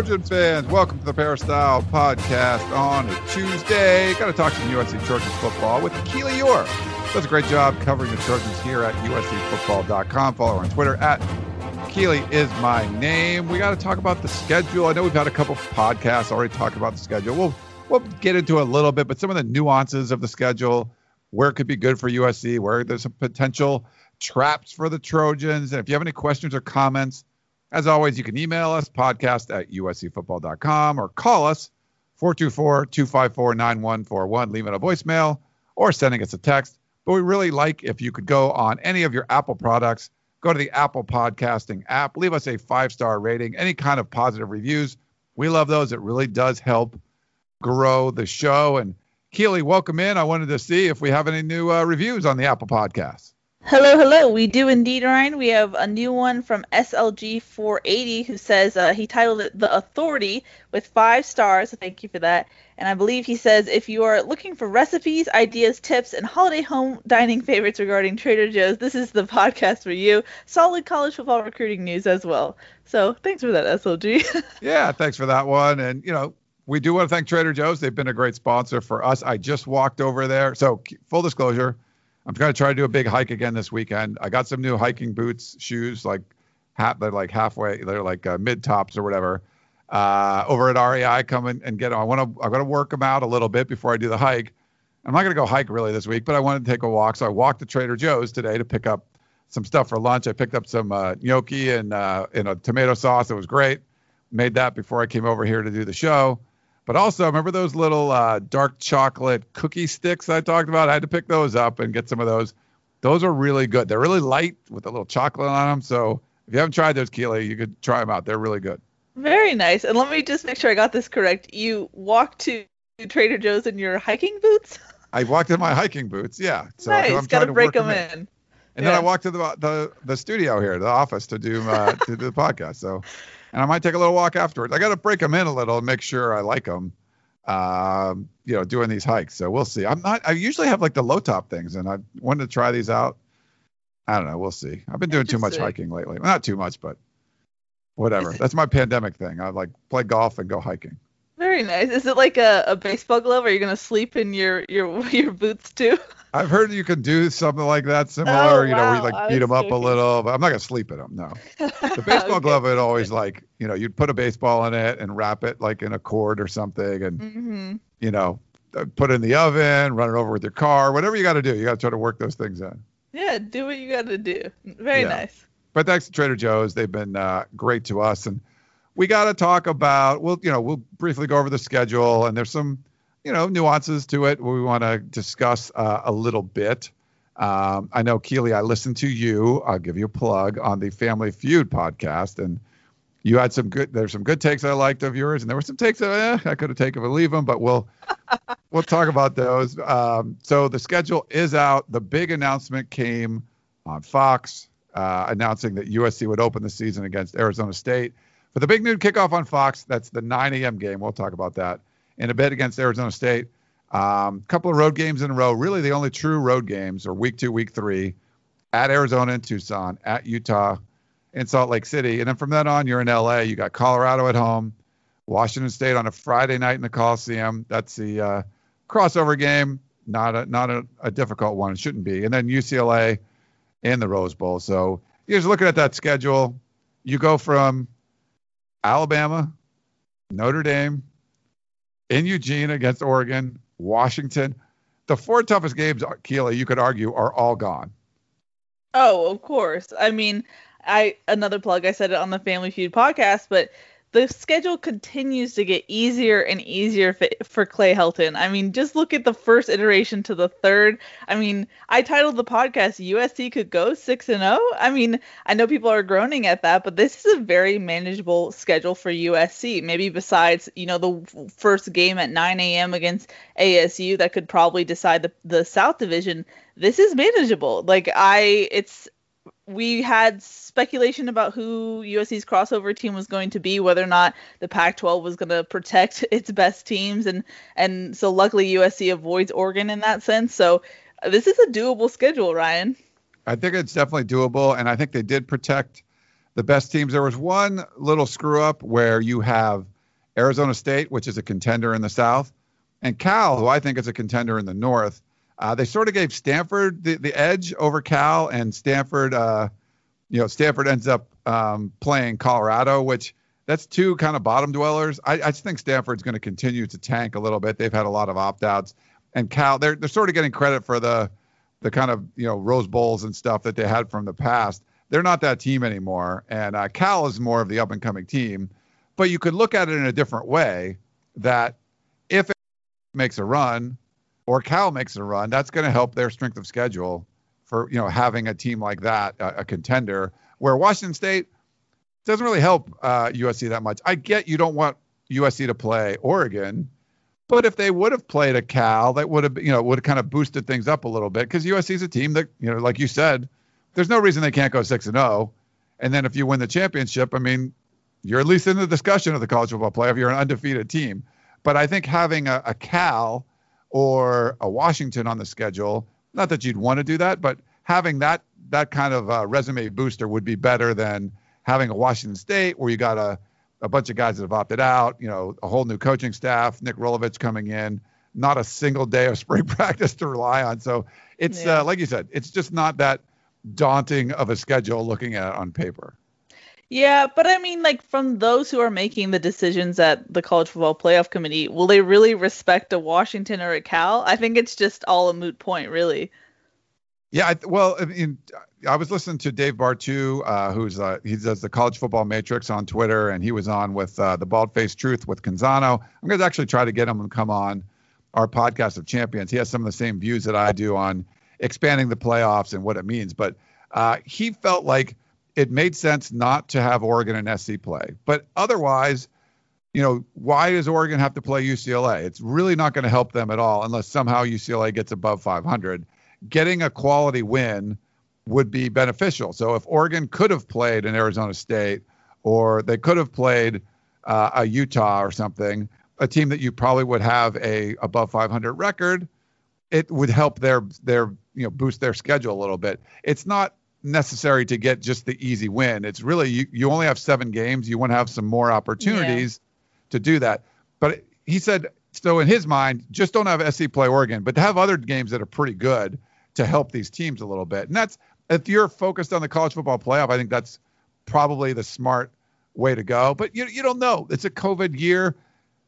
Trojan fans. Welcome to the Peristyle Podcast on a Tuesday. Got to talk some USC Trojans football with Keely Eure. Does a great job covering the Trojans here at USCFootball.com. Follow her on Twitter at Keely is my name. We got to talk about the schedule. I know we've had a couple podcasts already talking about the schedule. We'll we'll get into a little bit, but some of the nuances of the schedule, where it could be good for USC, where there's some potential traps for the Trojans. And if you have any questions or comments, as always, you can email us podcast at uscfootball.com or call us 424-254-9141, leaving a voicemail or sending us a text. But we really like if you could go on any of your Apple products, go to the Apple Podcasting app, leave us a five-star rating, any kind of positive reviews. We love those. It really does help grow the show. And Keely, welcome in. I wanted to see if we have any new uh, reviews on the Apple Podcast. Hello, hello. We do indeed, Ryan. We have a new one from SLG480 who says uh, he titled it The Authority with five stars. So thank you for that. And I believe he says if you are looking for recipes, ideas, tips, and holiday home dining favorites regarding Trader Joe's, this is the podcast for you. Solid college football recruiting news as well. So thanks for that, SLG. yeah, thanks for that one. And, you know, we do want to thank Trader Joe's. They've been a great sponsor for us. I just walked over there. So, full disclosure, I'm going to try to do a big hike again this weekend. I got some new hiking boots, shoes, like half, they're like halfway, they're like uh, mid tops or whatever. Uh, over at REI, come in and get them. I want to, I'm going to work them out a little bit before I do the hike. I'm not going to go hike really this week, but I wanted to take a walk. So I walked to Trader Joe's today to pick up some stuff for lunch. I picked up some uh, gnocchi and uh, in a tomato sauce. It was great. Made that before I came over here to do the show. But also, remember those little uh, dark chocolate cookie sticks I talked about? I had to pick those up and get some of those. Those are really good. They're really light with a little chocolate on them. So if you haven't tried those, Keely, you could try them out. They're really good. Very nice. And let me just make sure I got this correct. You walked to Trader Joe's in your hiking boots? I walked in my hiking boots. Yeah. So nice. I'm Gotta break them in. in. And yeah. then I walked to the, the the studio here, the office, to do uh, to do the podcast. So and I might take a little walk afterwards. I got to break them in a little and make sure I like them. Um, you know, doing these hikes. So we'll see. I'm not. I usually have like the low top things, and I wanted to try these out. I don't know. We'll see. I've been doing too much hiking lately. Well, not too much, but whatever. That's my pandemic thing. I like play golf and go hiking. Very nice. Is it like a, a baseball glove? Are you gonna sleep in your your your boots too? I've heard you can do something like that similar, oh, you know, where you like beat them up a little, but I'm not gonna sleep in them. No, the baseball okay. glove, it always like, you know, you'd put a baseball in it and wrap it like in a cord or something, and mm-hmm. you know, uh, put it in the oven, run it over with your car, whatever you got to do. You got to try to work those things in. Yeah, do what you got to do. Very yeah. nice. But thanks to Trader Joe's, they've been uh, great to us, and we got to talk about. We'll, you know, we'll briefly go over the schedule, and there's some you know, nuances to it we want to discuss uh, a little bit. Um, I know, Keely, I listened to you. I'll give you a plug on the Family Feud podcast, and you had some good. There's some good takes I liked of yours, and there were some takes that eh, I could have taken or leave them, but we'll we'll talk about those. Um, so the schedule is out. The big announcement came on Fox, uh, announcing that USC would open the season against Arizona State for the big noon kickoff on Fox. That's the 9 a.m. game. We'll talk about that in a bit against Arizona State. A um, couple of road games in a row. Really, the only true road games are week two, week three, at Arizona and Tucson, at Utah, in Salt Lake City, and then from then on, you're in LA. You got Colorado at home, Washington State on a Friday night in the Coliseum. That's the uh, crossover game. Not a not a, a difficult one. It shouldn't be. And then UCLA in the Rose Bowl. So you're just looking at that schedule. You go from Alabama, Notre Dame, in Eugene against Oregon, Washington. The four toughest games, Keely, you could argue, are all gone. Oh, of course. I mean, I another plug. I said it on the Family Feud podcast, but the schedule continues to get easier and easier for Clay Helton. I mean, just look at the first iteration to the third. I mean, I titled the podcast USC could go 6 and 0. I mean, I know people are groaning at that, but this is a very manageable schedule for USC. Maybe besides, you know, the first game at 9 a.m. against ASU that could probably decide the the South Division. This is manageable. Like I it's we had speculation about who USC's crossover team was going to be, whether or not the Pac-12 was going to protect its best teams, and and so luckily USC avoids Oregon in that sense. So uh, this is a doable schedule, Ryan. I think it's definitely doable, and I think they did protect the best teams. There was one little screw up where you have Arizona State, which is a contender in the South, and Cal, who I think is a contender in the North. Uh, they sort of gave Stanford the, the edge over Cal, and Stanford, uh, you know, Stanford ends up um, playing Colorado, which that's two kind of bottom dwellers. I, I just think Stanford's going to continue to tank a little bit. They've had a lot of opt outs, and Cal, they're they're sort of getting credit for the the kind of you know Rose Bowls and stuff that they had from the past. They're not that team anymore, and uh, Cal is more of the up and coming team. But you could look at it in a different way that if it makes a run, or Cal makes a run, that's going to help their strength of schedule for you know having a team like that, a, a contender. Where Washington State doesn't really help uh, USC that much. I get you don't want USC to play Oregon, but if they would have played a Cal, that would have you know would have kind of boosted things up a little bit because USC is a team that you know like you said, there's no reason they can't go six and zero. Oh. And then if you win the championship, I mean, you're at least in the discussion of the college football playoff. You're an undefeated team. But I think having a, a Cal or a Washington on the schedule. Not that you'd want to do that, but having that that kind of uh, resume booster would be better than having a Washington State where you got a a bunch of guys that have opted out. You know, a whole new coaching staff, Nick Rolovich coming in, not a single day of spring practice to rely on. So it's yeah. uh, like you said, it's just not that daunting of a schedule looking at it on paper. Yeah, but I mean, like from those who are making the decisions at the college football playoff committee, will they really respect a Washington or a Cal? I think it's just all a moot point, really. Yeah, I, well, I mean, I was listening to Dave Bartoo, uh, who's uh, he does the College Football Matrix on Twitter, and he was on with uh, the Bald Faced Truth with Canzano. I'm going to actually try to get him to come on our podcast of champions. He has some of the same views that I do on expanding the playoffs and what it means, but uh, he felt like it made sense not to have Oregon and SC play. But otherwise, you know, why does Oregon have to play UCLA? It's really not going to help them at all unless somehow UCLA gets above 500. Getting a quality win would be beneficial. So if Oregon could have played in Arizona State or they could have played uh, a Utah or something, a team that you probably would have a above 500 record, it would help their their you know boost their schedule a little bit. It's not necessary to get just the easy win. It's really you, you only have seven games. You want to have some more opportunities yeah. to do that. But he said so in his mind, just don't have SC play Oregon, but to have other games that are pretty good to help these teams a little bit. And that's if you're focused on the college football playoff, I think that's probably the smart way to go. But you you don't know. It's a COVID year.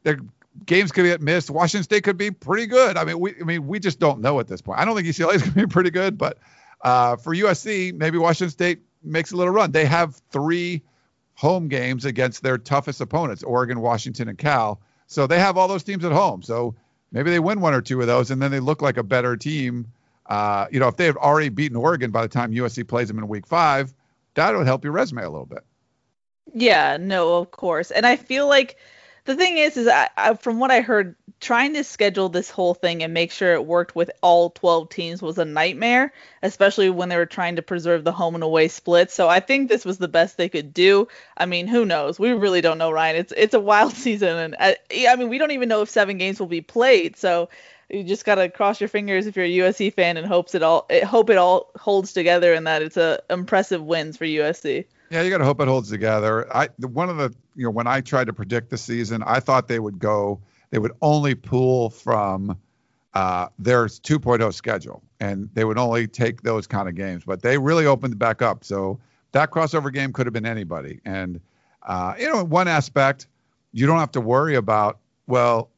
Their games could get missed. Washington State could be pretty good. I mean, we I mean we just don't know at this point. I don't think UCLA is going to be pretty good, but uh, for USC, maybe Washington State makes a little run. They have three home games against their toughest opponents, Oregon, Washington, and Cal. So they have all those teams at home. So maybe they win one or two of those, and then they look like a better team. Uh, you know, if they have already beaten Oregon by the time USC plays them in Week Five, that would help your resume a little bit. Yeah, no, of course. And I feel like the thing is, is I, I, from what I heard, trying to schedule this whole thing and make sure it worked with all 12 teams was a nightmare, especially when they were trying to preserve the home and away split. So I think this was the best they could do. I mean, who knows? We really don't know, Ryan. It's it's a wild season, and I, uh, I mean, we don't even know if seven games will be played. So you just gotta cross your fingers if you're a USC fan and hopes it all it, hope it all holds together and that it's a impressive wins for USC. Yeah, you got to hope it holds together. I one of the you know when I tried to predict the season, I thought they would go they would only pull from uh, their 2.0 schedule and they would only take those kind of games, but they really opened it back up. So that crossover game could have been anybody. And uh, you know, one aspect you don't have to worry about. Well,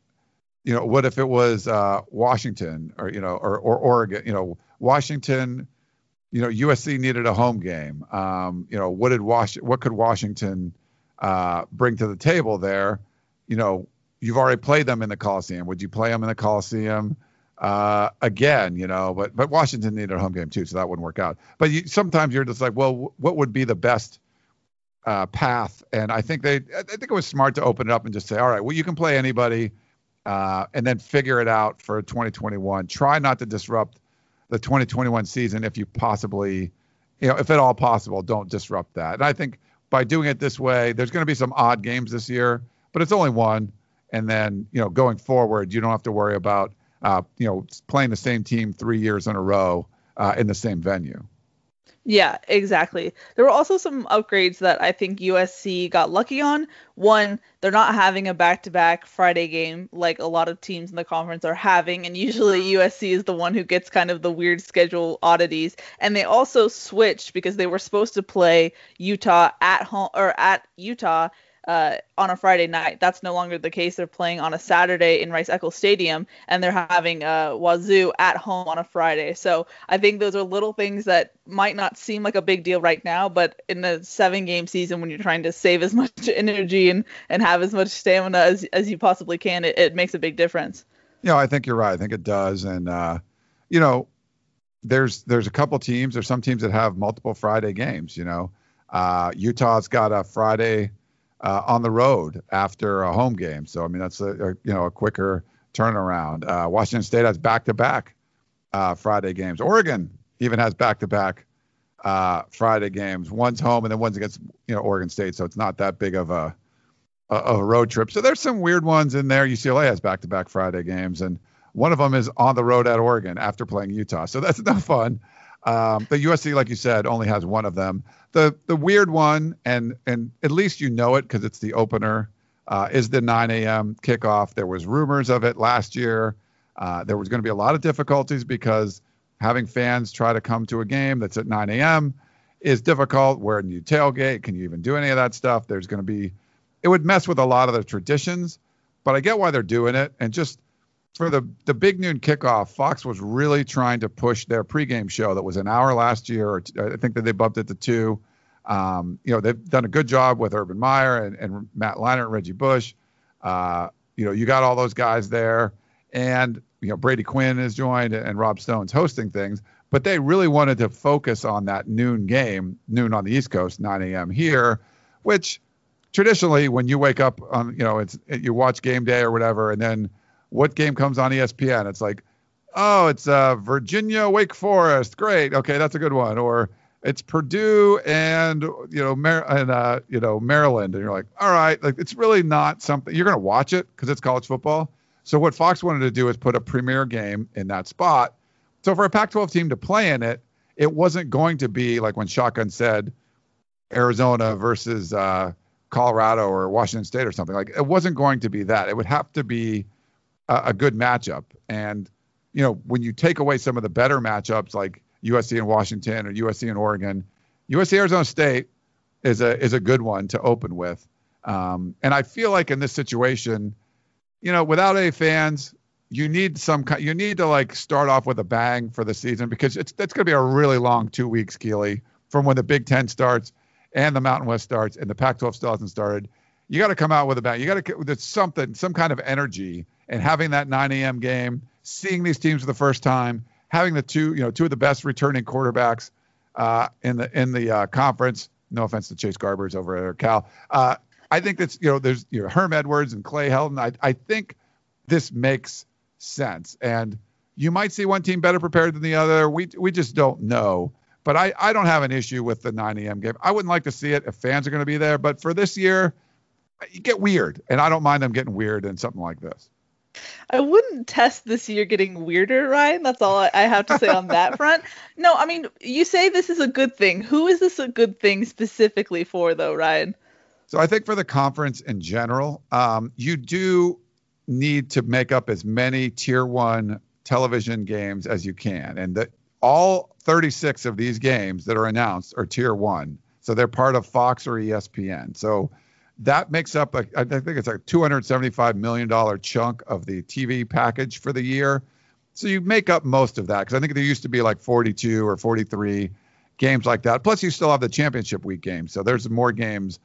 you know, what if it was uh, Washington or you know or, or Oregon? You know, Washington you know, USC needed a home game. Um, you know, what did Wash what could Washington uh, bring to the table there. You know, you've already played them in the Coliseum. Would you play them in the Coliseum uh, again? You know, but but Washington needed a home game too, so that wouldn't work out. But you, sometimes you're just like, well, what would be the best uh, path? And I think they, I think it was smart to open it up and just say, all right, well, you can play anybody, uh, and then figure it out for 2021. Try not to disrupt the 2021 season if you possibly, you know, if at all possible, don't disrupt that. And I think by doing it this way, there's going to be some odd games this year, but it's only one. And then, you know, going forward, you don't have to worry about, uh, you know, playing the same team three years in a row uh, in the same venue. Yeah, exactly. There were also some upgrades that I think USC got lucky on. One, they're not having a back-to-back Friday game like a lot of teams in the conference are having, and usually USC is the one who gets kind of the weird schedule oddities. And they also switched because they were supposed to play Utah at home or at Utah uh, on a Friday night. That's no longer the case. They're playing on a Saturday in Rice Eccles Stadium, and they're having uh, Wazoo at home on a Friday. So I think those are little things that might not seem like a big deal right now, but in a seven-game season, when you're trying to save as much energy and, and have as much stamina as, as you possibly can, it, it makes a big difference. Yeah, I think you're right. I think it does, and uh, you know, there's there's a couple teams. There's some teams that have multiple Friday games. You know, uh, Utah's got a Friday uh, on the road after a home game. So I mean that's a, a you know a quicker turnaround. Uh, Washington State has back-to-back uh, Friday games. Oregon even has back-to-back uh, Friday games. One's home and then one's against you know Oregon State. So it's not that big of a a, a road trip. So there's some weird ones in there. UCLA has back-to-back Friday games and one of them is on the road at Oregon after playing Utah. So that's no fun. Um, the USC, like you said, only has one of them. The the weird one, and and at least you know it because it's the opener, uh, is the 9 a.m. kickoff. There was rumors of it last year. Uh, there was going to be a lot of difficulties because having fans try to come to a game that's at 9 a.m. is difficult. Where do you tailgate? Can you even do any of that stuff? There's going to be, it would mess with a lot of the traditions. But I get why they're doing it, and just for the the big noon kickoff, Fox was really trying to push their pregame show that was an hour last year. T- I think that they bumped it to two. Um, you know, they've done a good job with Urban Meyer and, and Matt Leinart and Reggie Bush. Uh, you know, you got all those guys there, and you know Brady Quinn has joined and Rob Stone's hosting things. But they really wanted to focus on that noon game, noon on the East Coast, 9 a.m. here, which traditionally when you wake up on, you know, it's you watch game day or whatever, and then what game comes on ESPN? It's like, oh, it's uh, Virginia Wake Forest. Great. Okay, that's a good one. Or it's Purdue and you know Mar- and uh, you know Maryland, and you're like, all right, like it's really not something you're gonna watch it because it's college football. So what Fox wanted to do is put a premier game in that spot. So for a Pac-12 team to play in it, it wasn't going to be like when Shotgun said Arizona versus uh, Colorado or Washington State or something. Like it wasn't going to be that. It would have to be a, a good matchup. And you know, when you take away some of the better matchups like USC and Washington or USC and Oregon, USC Arizona State is a is a good one to open with. Um, and I feel like in this situation, you know, without any fans, you need some kind you need to like start off with a bang for the season because it's that's going to be a really long two weeks, Keely, from when the Big Ten starts and the Mountain West starts and the Pac-12 still hasn't started. You got to come out with a bang. You got to there's something, some kind of energy and having that 9 a.m. game, seeing these teams for the first time, having the two, you know, two of the best returning quarterbacks uh, in the in the uh, conference. No offense to Chase Garbers over at Cal. Uh, I think that's you know there's you know Herm Edwards and Clay Helton. I I think this makes sense, and you might see one team better prepared than the other. We we just don't know. But I, I don't have an issue with the 9 a.m. game. I wouldn't like to see it if fans are going to be there. But for this year, you get weird, and I don't mind them getting weird in something like this. I wouldn't test this year getting weirder, Ryan. That's all I have to say on that front. No, I mean, you say this is a good thing. Who is this a good thing specifically for, though, Ryan? So I think for the conference in general, um, you do need to make up as many tier one television games as you can. And that all 36 of these games that are announced are tier one. So they're part of Fox or ESPN. So that makes up, a, I think it's a $275 million chunk of the TV package for the year. So you make up most of that because I think there used to be like 42 or 43 games like that. Plus, you still have the championship week games. So there's more games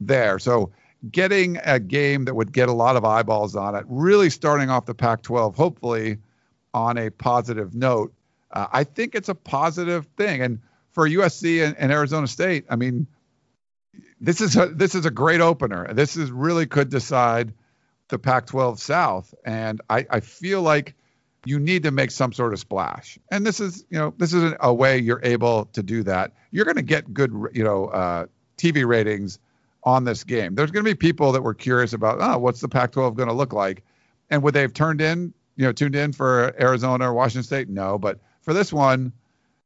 there. So getting a game that would get a lot of eyeballs on it, really starting off the Pac 12, hopefully on a positive note, uh, I think it's a positive thing. And for USC and, and, Arizona State, I mean, this is a this is a great opener. This is really could decide the Pac-12 South, and I, I feel like you need to make some sort of splash. And this is you know this is a way you're able to do that. You're going to get good you know uh, TV ratings on this game. There's going to be people that were curious about, oh, what's the Pac-12 going to look like, and would they have turned in, you know, tuned in for Arizona or Washington State? No, but for this one,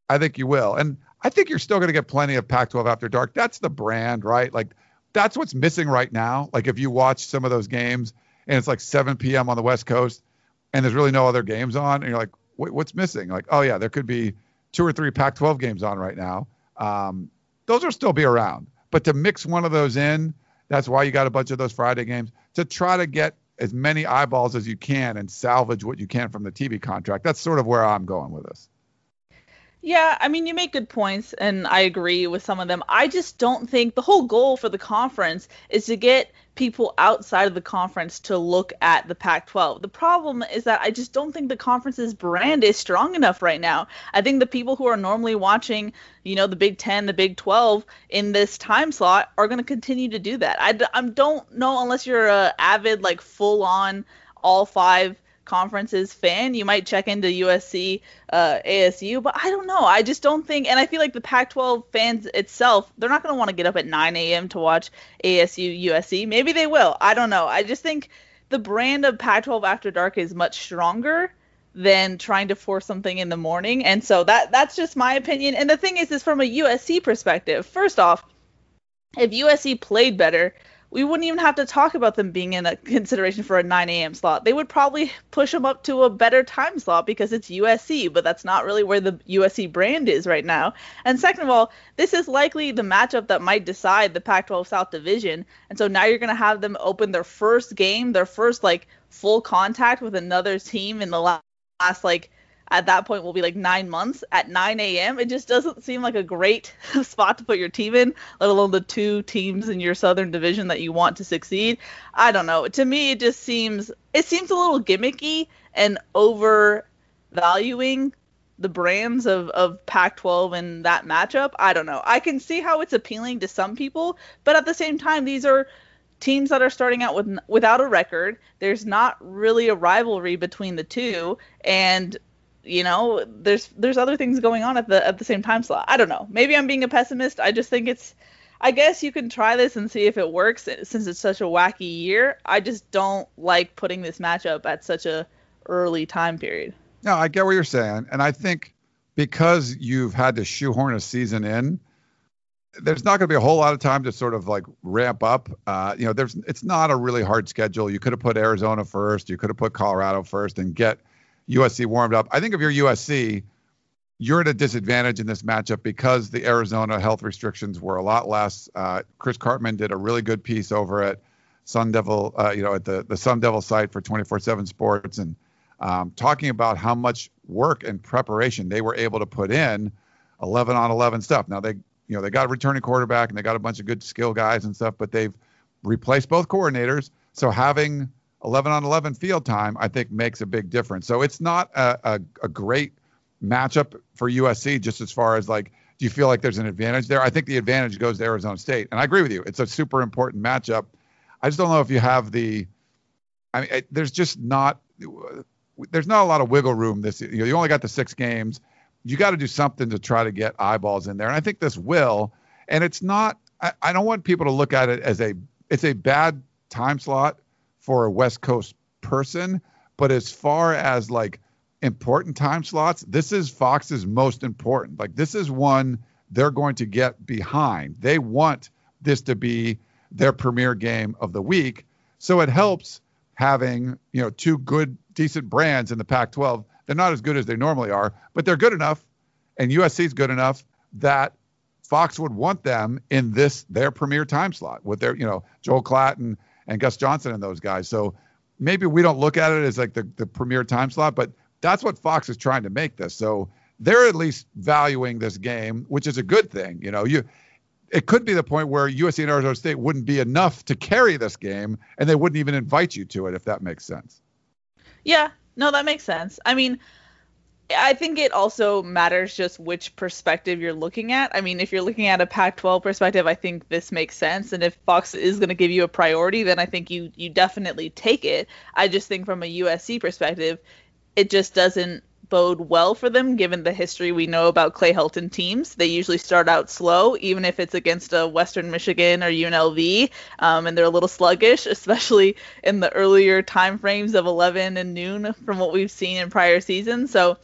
I think you will. And I think you're still going to get plenty of Pac-12 after dark. That's the brand, right? Like that's what's missing right now. Like if you watch some of those games and it's like 7 p.m. on the West Coast and there's really no other games on, and you're like, Wait, what's missing? Like, oh yeah, there could be two or three Pac-12 games on right now. Um, those will still be around. But to mix one of those in, that's why you got a bunch of those Friday games to try to get as many eyeballs as you can and salvage what you can from the TV contract. That's sort of where I'm going with this. Yeah, I mean, you make good points, and I agree with some of them. I just don't think the whole goal for the conference is to get people outside of the conference to look at the Pac 12. The problem is that I just don't think the conference's brand is strong enough right now. I think the people who are normally watching, you know, the Big 10, the Big 12 in this time slot are going to continue to do that. I, I don't know unless you're a avid, like, full on all five conferences fan, you might check into USC, uh, ASU, but I don't know. I just don't think, and I feel like the Pac-12 fans itself, they're not going to want to get up at 9 a.m. to watch ASU, USC. Maybe they will. I don't know. I just think the brand of Pac-12 After Dark is much stronger than trying to force something in the morning, and so that that's just my opinion. And the thing is, is from a USC perspective. First off, if USC played better, we wouldn't even have to talk about them being in a consideration for a 9 a.m. slot. They would probably push them up to a better time slot because it's USC, but that's not really where the USC brand is right now. And second of all, this is likely the matchup that might decide the Pac 12 South Division. And so now you're going to have them open their first game, their first like full contact with another team in the last, last like at that point will be like nine months at 9 a.m. It just doesn't seem like a great spot to put your team in, let alone the two teams in your Southern Division that you want to succeed. I don't know. To me, it just seems it seems a little gimmicky and overvaluing the brands of, of Pac-12 and that matchup. I don't know. I can see how it's appealing to some people, but at the same time, these are teams that are starting out with without a record. There's not really a rivalry between the two, and you know, there's there's other things going on at the at the same time slot. I don't know. Maybe I'm being a pessimist. I just think it's I guess you can try this and see if it works since it's such a wacky year. I just don't like putting this matchup at such a early time period. No, I get what you're saying, and I think because you've had to shoehorn a season in, there's not going to be a whole lot of time to sort of like ramp up. Uh, you know, there's it's not a really hard schedule. You could have put Arizona first, you could have put Colorado first, and get USC warmed up. I think if you're USC, you're at a disadvantage in this matchup because the Arizona health restrictions were a lot less. Uh, Chris Karpman did a really good piece over at Sun Devil, uh, you know, at the the Sun Devil site for 24/7 Sports, and um, talking about how much work and preparation they were able to put in 11 on 11 stuff. Now they, you know, they got a returning quarterback and they got a bunch of good skill guys and stuff, but they've replaced both coordinators. So having 11 on 11 field time, I think makes a big difference. So it's not a, a, a, great matchup for USC just as far as like, do you feel like there's an advantage there? I think the advantage goes to Arizona State. And I agree with you. It's a super important matchup. I just don't know if you have the, I mean, it, there's just not, there's not a lot of wiggle room this, you know, you only got the six games. You got to do something to try to get eyeballs in there. And I think this will. And it's not, I, I don't want people to look at it as a, it's a bad time slot for a West Coast person. But as far as like important time slots, this is Fox's most important. Like this is one they're going to get behind. They want this to be their premier game of the week. So it helps having, you know, two good decent brands in the Pac-12. They're not as good as they normally are, but they're good enough and USC is good enough that Fox would want them in this their premier time slot with their, you know, Joel Klatt and and Gus Johnson and those guys. So maybe we don't look at it as like the, the premier time slot, but that's what Fox is trying to make this. So they're at least valuing this game, which is a good thing. You know, you it could be the point where USC and Arizona State wouldn't be enough to carry this game, and they wouldn't even invite you to it, if that makes sense. Yeah, no, that makes sense. I mean, I think it also matters just which perspective you're looking at. I mean, if you're looking at a Pac-12 perspective, I think this makes sense. And if Fox is going to give you a priority, then I think you you definitely take it. I just think from a USC perspective, it just doesn't bode well for them given the history we know about Clay Helton teams. They usually start out slow, even if it's against a Western Michigan or UNLV, um, and they're a little sluggish, especially in the earlier time frames of 11 and noon from what we've seen in prior seasons. So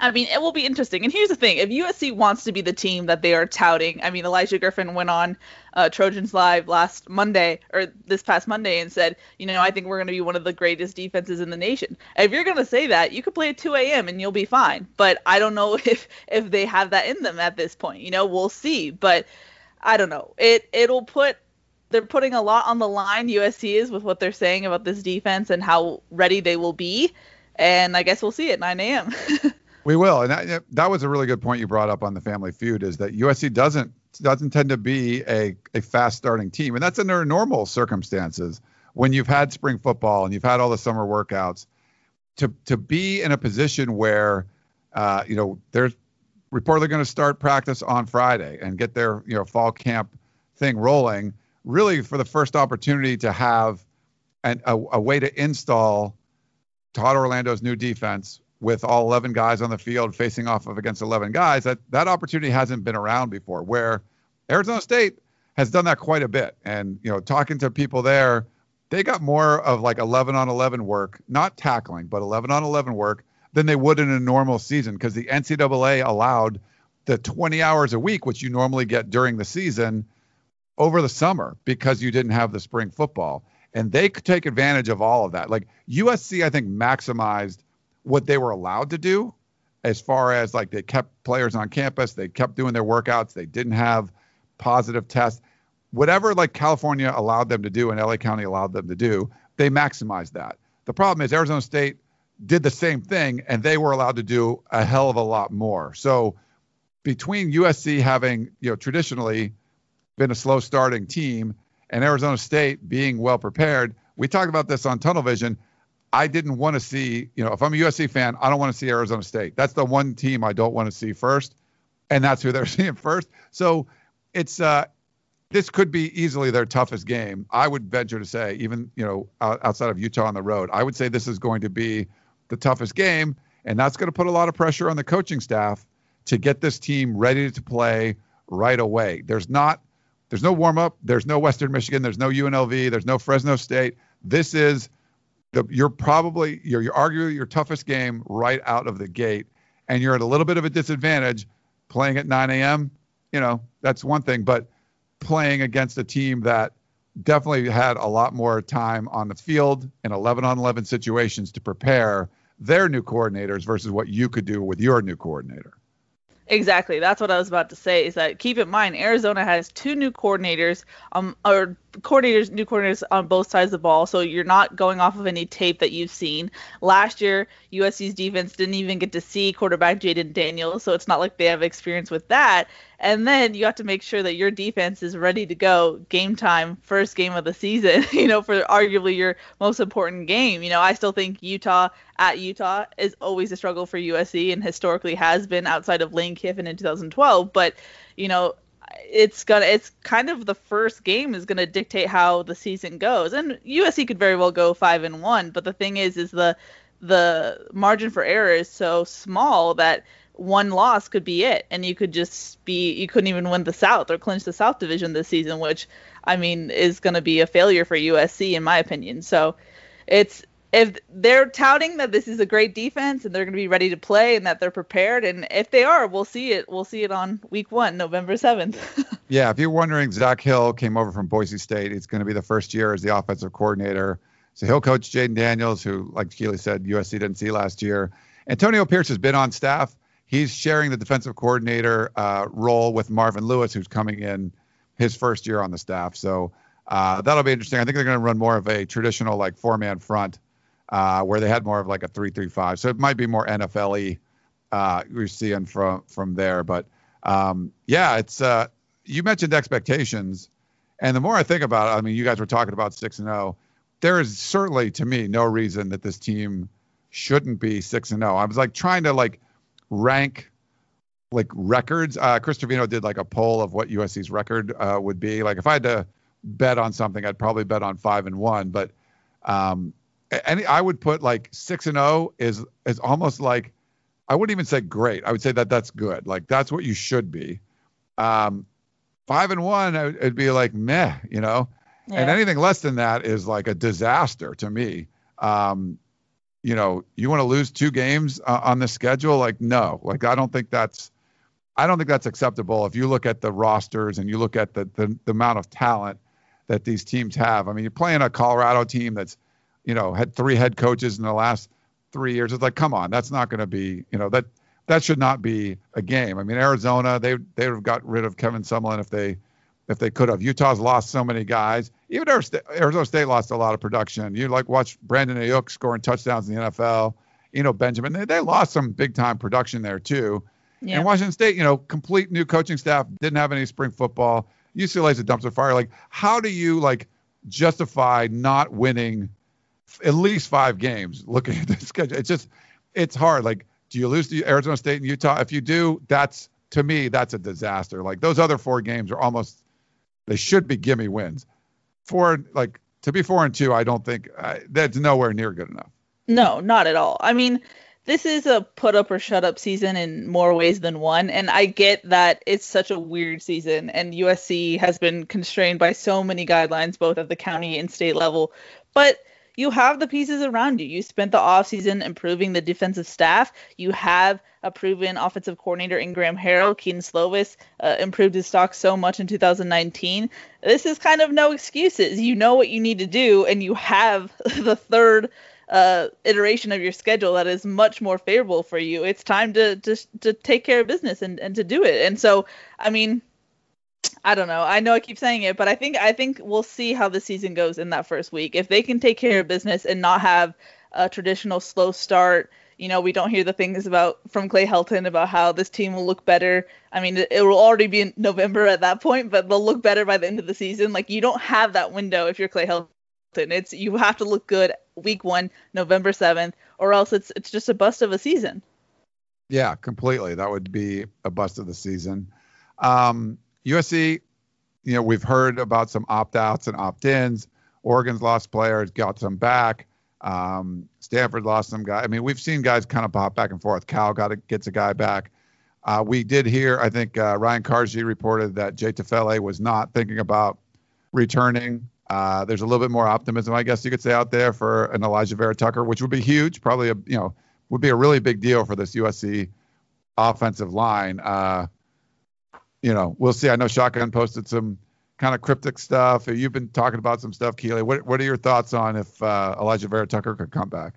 I mean, it will be interesting. And here's the thing: if USC wants to be the team that they are touting, I mean, Olaijah Griffin went on uh, Trojans Live last Monday or this past Monday and said, you know, I think we're going to be one of the greatest defenses in the nation. If you're going to say that, you could play at 2 a.m. and you'll be fine. But I don't know if if they have that in them at this point. You know, we'll see. But I don't know. It it'll put they're putting a lot on the line. USC is with what they're saying about this defense and how ready they will be. And I guess we'll see at 9 a.m. We will, and that, that was a really good point you brought up on the Family Feud. Is that USC doesn't doesn't tend to be a a fast starting team, and that's under normal circumstances when you've had spring football and you've had all the summer workouts. To to be in a position where, uh, you know, they're reportedly going to start practice on Friday and get their you know fall camp thing rolling. Really, for the first opportunity to have an, a, a way to install Todd Orlando's new defense with all 11 guys on the field facing off of against 11 guys, that that opportunity hasn't been around before. Where Arizona State has done that quite a bit, and you know, talking to people there, they got more of like 11 on 11 work, not tackling, but 11 on 11 work than they would in a normal season because the NCAA allowed the 20 hours a week, which you normally get during the season, over the summer because you didn't have the spring football. And they could take advantage of all of that. Like USC, I think, maximized what they were allowed to do as far as like they kept players on campus, they kept doing their workouts, they didn't have positive tests. Whatever like California allowed them to do and LA County allowed them to do, they maximized that. The problem is Arizona State did the same thing and they were allowed to do a hell of a lot more. So between USC having, you know, traditionally been a slow starting team and Arizona State being well prepared, we talked about this on Tunnel Vision I didn't want to see, you know, if I'm a USC fan, I don't want to see Arizona State. That's the one team I don't want to see first, and that's who they're seeing first. So it's uh, this could be easily their toughest game. I would venture to say, even you know, outside of Utah on the road, I would say this is going to be the toughest game, and that's going to put a lot of pressure on the coaching staff to get this team ready to play right away. There's not, there's no warm up. There's no Western Michigan. There's no UNLV. There's no Fresno State. This is the, you're probably you're, you're arguably your toughest game right out of the gate, and you're at a little bit of a disadvantage playing at 9 a.m. You know that's one thing, but playing against a team that definitely had a lot more time on the field in 11 on 11 situations to prepare their new coordinators versus what you could do with your new coordinator. Exactly. That's what I was about to say. Is that keep in mind Arizona has two new coordinators, um, or coordinators, new coordinators on both sides of the ball. So you're not going off of any tape that you've seen. Last year, USC's defense didn't even get to see quarterback Jayden Daniels, so it's not like they have experience with that. And then you have to make sure that your defense is ready to go game time, first game of the season. You know, for arguably your most important game. You know, I still think Utah at Utah is always a struggle for USC and historically has been outside of Lane Kiffin in 2012. But you know, it's gonna it's kind of the first game is gonna dictate how the season goes. And USC could very well go five and one, but the thing is, is the the margin for error is so small that one loss could be it and you could just be you couldn't even win the south or clinch the south division this season which i mean is to be a failure for usc in my opinion so it's if they're touting that this is a great defense and they're going to be ready to play and that they're prepared and if they are we'll see it we'll see it on week one november 7th yeah if you're wondering zak hill came over from boise state. It's going to be the first year as the offensive coordinator. So he'll coach jayden daniels who like keely said usc didn't see last year. Antonio pierce has been on staff. He's sharing the defensive coordinator uh, role with marvin lewis who's coming in his first year on the staff. So uh, that'll be interesting. I think they're going to run more of a traditional like four man front uh, where they had more of like a three-three-five. So it might be more NFL-y uh, we're seeing from from there. But um, yeah, it's uh, you mentioned expectations, and the more I think about it, I mean, you guys were talking about six and zero. There is certainly, to me, no reason that this team shouldn't be six and zero. I was like trying to like rank like records. Uh, Chris Trevino did like a poll of what USC's record uh, would be. Like if I had to bet on something, I'd probably bet on five and one. But um, any I would put like six and zero is is almost like I wouldn't even say great. I would say that that's good. Like that's what you should be. Um, five and one, it'd be like meh, you know. Yeah. And anything less than that is like a disaster to me. Um, you know, you want to lose two games uh, on the schedule? Like no, like I don't think that's I don't think that's acceptable. If you look at the rosters and you look at the, the, the amount of talent that these teams have, I mean, you're playing a Colorado team that's, you know, had three head coaches in the last three years. It's like, come on, that's not going to be, you know, that that should not be a game. I mean, Arizona, they they would have got rid of Kevin Sumlin if they if they could have. Utah's lost so many guys. Even Arizona State lost a lot of production. You like watch Brandon Aiyuk scoring touchdowns in the NFL. You know, Benjamin, they, they lost some big time production there too. Yeah. And Washington State, you know, complete new coaching staff, didn't have any spring football. UCLA's a dumpster fire. Like, how do you like justify not winning at least five games? Looking at the schedule, it's just it's hard. Like, do you lose to Arizona State and Utah? If you do, that's to me that's a disaster. Like those other four games are almost they should be gimme wins. Four like to be four and two, I don't think uh, that's nowhere near good enough. No, not at all. I mean, this is a put up or shut up season in more ways than one. And I get that it's such a weird season, and USC has been constrained by so many guidelines, both at the county and state level. But you have the pieces around you. You spent the offseason improving the defensive staff. You have a proven offensive coordinator in Graham Harrell. Kedon Slovis uh, improved his stock so much in 2019. This is kind of no excuses. You know what you need to do, and you have the third uh, iteration of your schedule that is much more favorable for you. It's time to to to take care of business and and to do it. And so, I mean, I don't know. I know I keep saying it, but I think I think we'll see how the season goes in that first week. If they can take care of business and not have a traditional slow start, you know, we don't hear the things about from Clay Helton about how this team will look better. I mean, it, it will already be in November at that point, but they'll look better by the end of the season. Like you don't have that window if you're Clay Helton. It's you have to look good week one, November seventh, or else it's it's just a bust of a season. Yeah, completely. That would be a bust of the season. Um, USC, you know, we've heard about some opt outs and opt ins. Oregon's lost players, got some back. Um, Stanford lost some guy. I mean, we've seen guys kind of pop back and forth. Cal got a, gets a guy back. Uh, we did hear, I think uh, Ryan Kartje reported that Jay Tufele was not thinking about returning. Uh, there's a little bit more optimism, I guess you could say, out there for an Alijah Vera-Tucker, which would be huge. Probably a you know would be a really big deal for this USC offensive line. Uh, you know, we'll see. I know Shotgun posted some kind of cryptic stuff. You've been talking about some stuff, Keely. What what are your thoughts on if uh, Alijah Vera-Tucker could come back?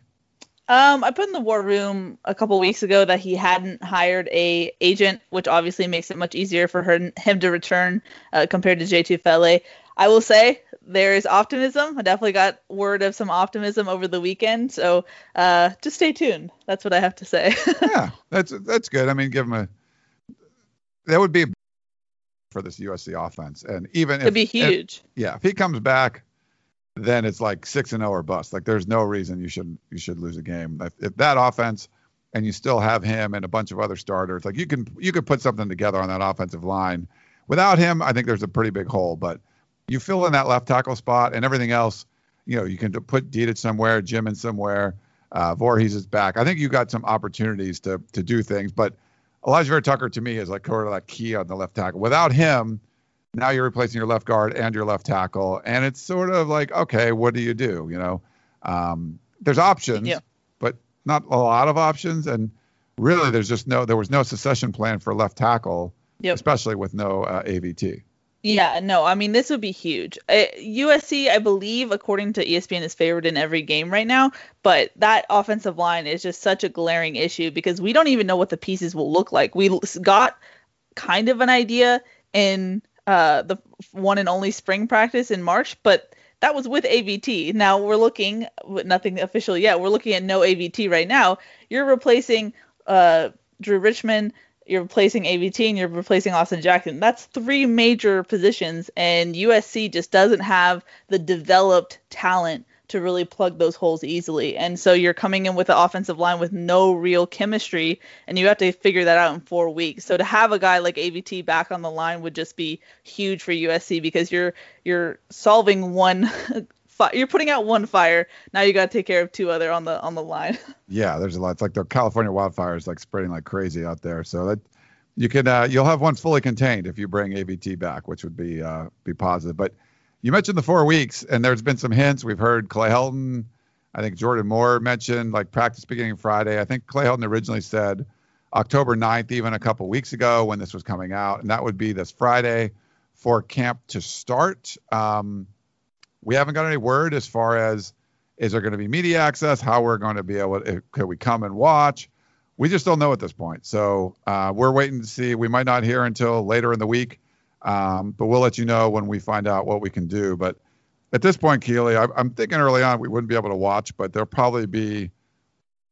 Um, I put in the war room a couple weeks ago that he hadn't hired a agent, which obviously makes it much easier for her, him to return uh, compared to Jay Tufele. I will say there is optimism. I definitely got word of some optimism over the weekend. So uh, just stay tuned. That's what I have to say. yeah, that's that's good. I mean, give him a that would be for this USC offense, and even it'd be huge. If, yeah, if he comes back, then it's like six and zero oh or bust. Like there's no reason you should you should lose a game if, if that offense and you still have him and a bunch of other starters. Like you can you could put something together on that offensive line. Without him, I think there's a pretty big hole, but you fill in that left tackle spot and everything else. You know, you can put Dedich somewhere, Jim in somewhere. Uh, Vorhees is back. I think you got some opportunities to to do things, but Alijah Vera-Tucker to me is like sort of that key on the left tackle. Without him, now you're replacing your left guard and your left tackle, and it's sort of like, okay, what do you do? You know, um, there's options, yeah. but not a lot of options, and really, there's just no there was no succession plan for left tackle, yep. especially with no uh, AVT. Yeah, no, I mean this would be huge. Uh, USC, I believe, according to ESPN, is favored in every game right now, but that offensive line is just such a glaring issue because we don't even know what the pieces will look like. We got kind of an idea in uh, the one and only spring practice in March, but that was with AVT. Now we're looking, nothing official yet. We're looking at no AVT right now. You're replacing uh, Drew Richmond you're replacing AVT and you're replacing Austin Jackson. That's three major positions, and USC just doesn't have the developed talent to really plug those holes easily. And so you're coming in with an offensive line with no real chemistry, and you have to figure that out in four weeks. So to have a guy like AVT back on the line would just be huge for USC because you're you're solving one. You're putting out one fire. Now you got to take care of two other on the on the line. Yeah, there's a lot. It's like the California wildfires, like spreading like crazy out there. So that you can uh, you'll have one fully contained if you bring AVT back, which would be uh, be positive. But you mentioned the four weeks, and there's been some hints. We've heard Clay Helton, I think Jordan Moore mentioned like practice beginning Friday. I think Clay Helton originally said October 9th, even a couple weeks ago when this was coming out, and that would be this Friday for camp to start. Um, we haven't got any word as far as is there going to be media access, how we're going to be able to, could we come and watch? We just don't know at this point. So uh, we're waiting to see. We might not hear until later in the week. Um, but we'll let you know when we find out what we can do. But at this point, Keely, I, I'm thinking early on we wouldn't be able to watch, but there'll probably be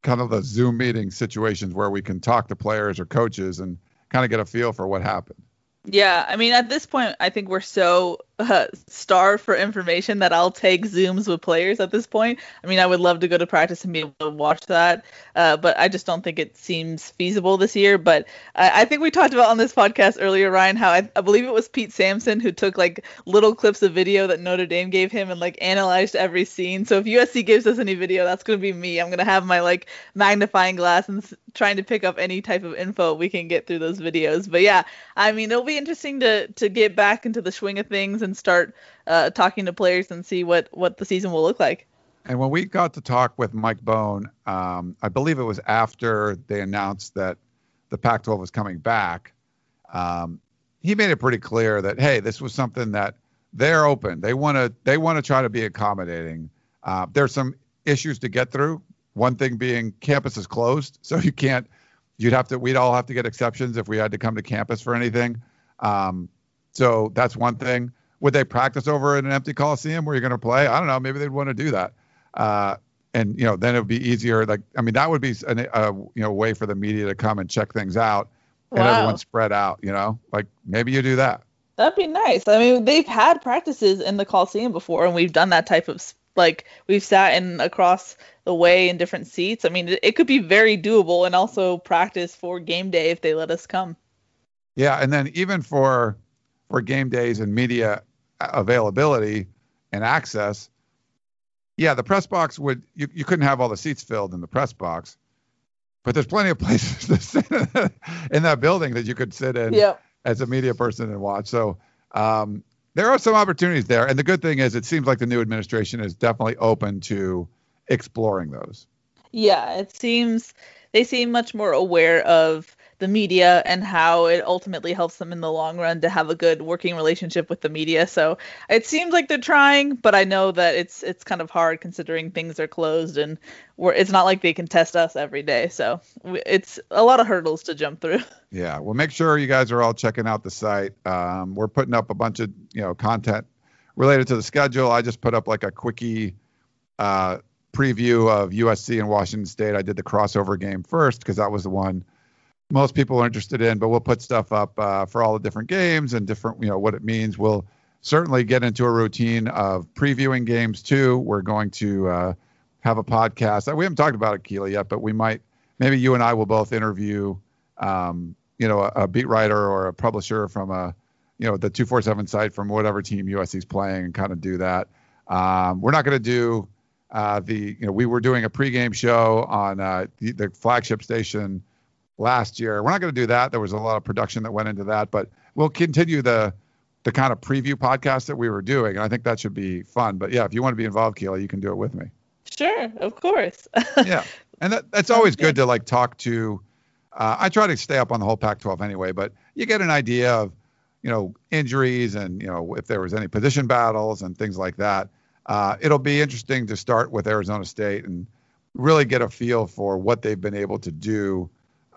kind of the Zoom meeting situations where we can talk to players or coaches and kind of get a feel for what happened. Yeah, I mean, at this point, I think we're so uh, starved for information that I'll take Zooms with players at this point. I mean, I would love to go to practice and be able to watch that, uh, but I just don't think it seems feasible this year. But I, I think we talked about on this podcast earlier, Ryan, how I, I, believe it was Pete Sampson who took like little clips of video that Notre Dame gave him and like analyzed every scene. So if USC gives us any video, that's going to be me. I'm going to have my like magnifying glass and trying to pick up any type of info we can get through those videos. But yeah, I mean, it'll be interesting to to get back into the swing of things and start uh, talking to players and see what what the season will look like. And when we got to talk with Mike Bohn, um, I believe it was after they announced that the Pac-12 was coming back. Um, he made it pretty clear that hey, this was something that they're open. They want to they want to try to be accommodating. Uh, there's some issues to get through. One thing being campus is closed, so you can't. You'd have to. We'd all have to get exceptions if we had to come to campus for anything. Um, so that's one thing. Would they practice over in an empty coliseum where you're going to play? I don't know. Maybe they'd want to do that. Uh, and you know, then it would be easier. Like, I mean, that would be an, a you know way for the media to come and check things out, and wow. everyone spread out. You know, like maybe you do that. That'd be nice. I mean, they've had practices in the Coliseum before, and we've done that type of like we've sat in across the way in different seats. I mean, it, it could be very doable, and also practice for game day if they let us come. Yeah, and then even for for game days and media availability and access, yeah, the press box would you, you couldn't have all the seats filled in the press box, but there's plenty of places to sit in that building that you could sit in yep. as a media person and watch. So um, there are some opportunities there, and the good thing is it seems like the new administration is definitely open to exploring those. Yeah, it seems they seem much more aware of the media and how it ultimately helps them in the long run to have a good working relationship with the media. So it seems like they're trying, but I know that it's it's kind of hard considering things are closed and we're, it's not like they can test us every day. So it's a lot of hurdles to jump through. Yeah, well, make sure you guys are all checking out the site. Um, we're putting up a bunch of you know content related to the schedule. I just put up like a quickie. Uh, preview of USC and Washington State. I did the crossover game first because that was the one most people are interested in, but we'll put stuff up uh, for all the different games and different, you know, what it means. We'll certainly get into a routine of previewing games too. We're going to uh, have a podcast. We haven't talked about Keely, yet, but we might, maybe you and I will both interview, um, you know, a, a, beat writer or a publisher from a, you know, the 247 site from whatever team USC is playing and kind of do that. Um, we're not going to do uh, the, you know, we were doing a pregame show on uh, the, the flagship station last year. We're not going to do that. There was a lot of production that went into that, but we'll continue the the kind of preview podcast that we were doing, and I think that should be fun. But yeah, if you want to be involved, Keely, you can do it with me. Sure, of course. yeah, and that, that's always good to like talk to. Uh, I try to stay up on the whole Pac-12 anyway, but you get an idea of, you know, injuries and you know if there was any position battles and things like that. Uh, it'll be interesting to start with Arizona State and really get a feel for what they've been able to do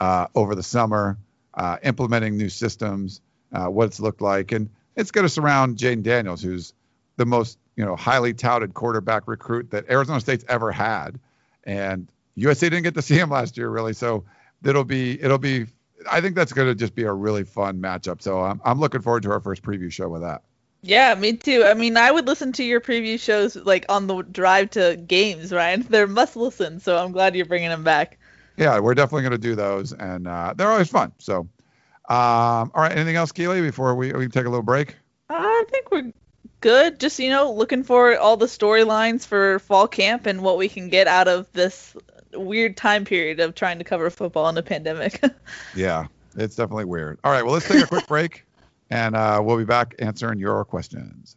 over the summer, uh, implementing new systems, uh, what it's looked like, and it's going to surround Jayden Daniels, who's the most you know highly touted quarterback recruit that Arizona State's ever had, and USC didn't get to see him last year really, so it'll be it'll be I think that's going to just be a really fun matchup. So I'm I'm looking forward to our first preview show with that. Yeah, me too. I mean, I would listen to your preview shows like on the drive to games, Ryan. They're must listen, so I'm glad you're bringing them back. Yeah, we're definitely going to do those, and uh, they're always fun. So, um, all right, anything else, Keely, before we, we take a little break? I think we're good. Just you know, looking for all the storylines for fall camp and what we can get out of this weird time period of trying to cover football in a pandemic. yeah, it's definitely weird. All right, well, let's take a quick break and uh, we'll be back answering your questions.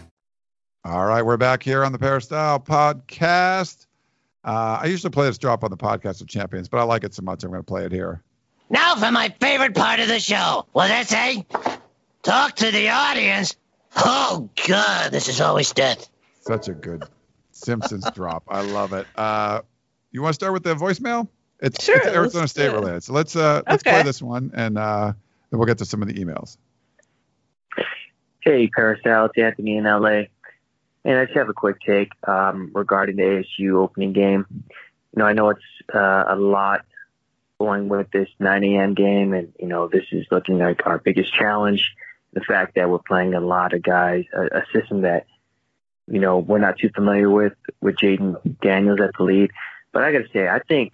All right, we're back here on the Peristyle podcast. Uh, I usually play this drop on the podcast of champions, but I like it so much I'm going to play it here. Now for my favorite part of the show. What did I say? Talk to the audience. Oh God, this is always death. Such a good Simpsons drop. I love it. Uh, you want to start with the voicemail? It's, sure, it's Arizona State related. So let's uh, let's okay. play this one, and uh, then we'll get to some of the emails. Hey, Peristyle, it's Anthony in LA. And I just have a quick take um, regarding the ASU opening game. You know, I know it's uh, a lot going with this 9 a.m. game, and you know, this is looking like our biggest challenge. The fact that we're playing a lot of guys, a, a system that you know we're not too familiar with, with Jayden Daniels at the lead. But I got to say, I think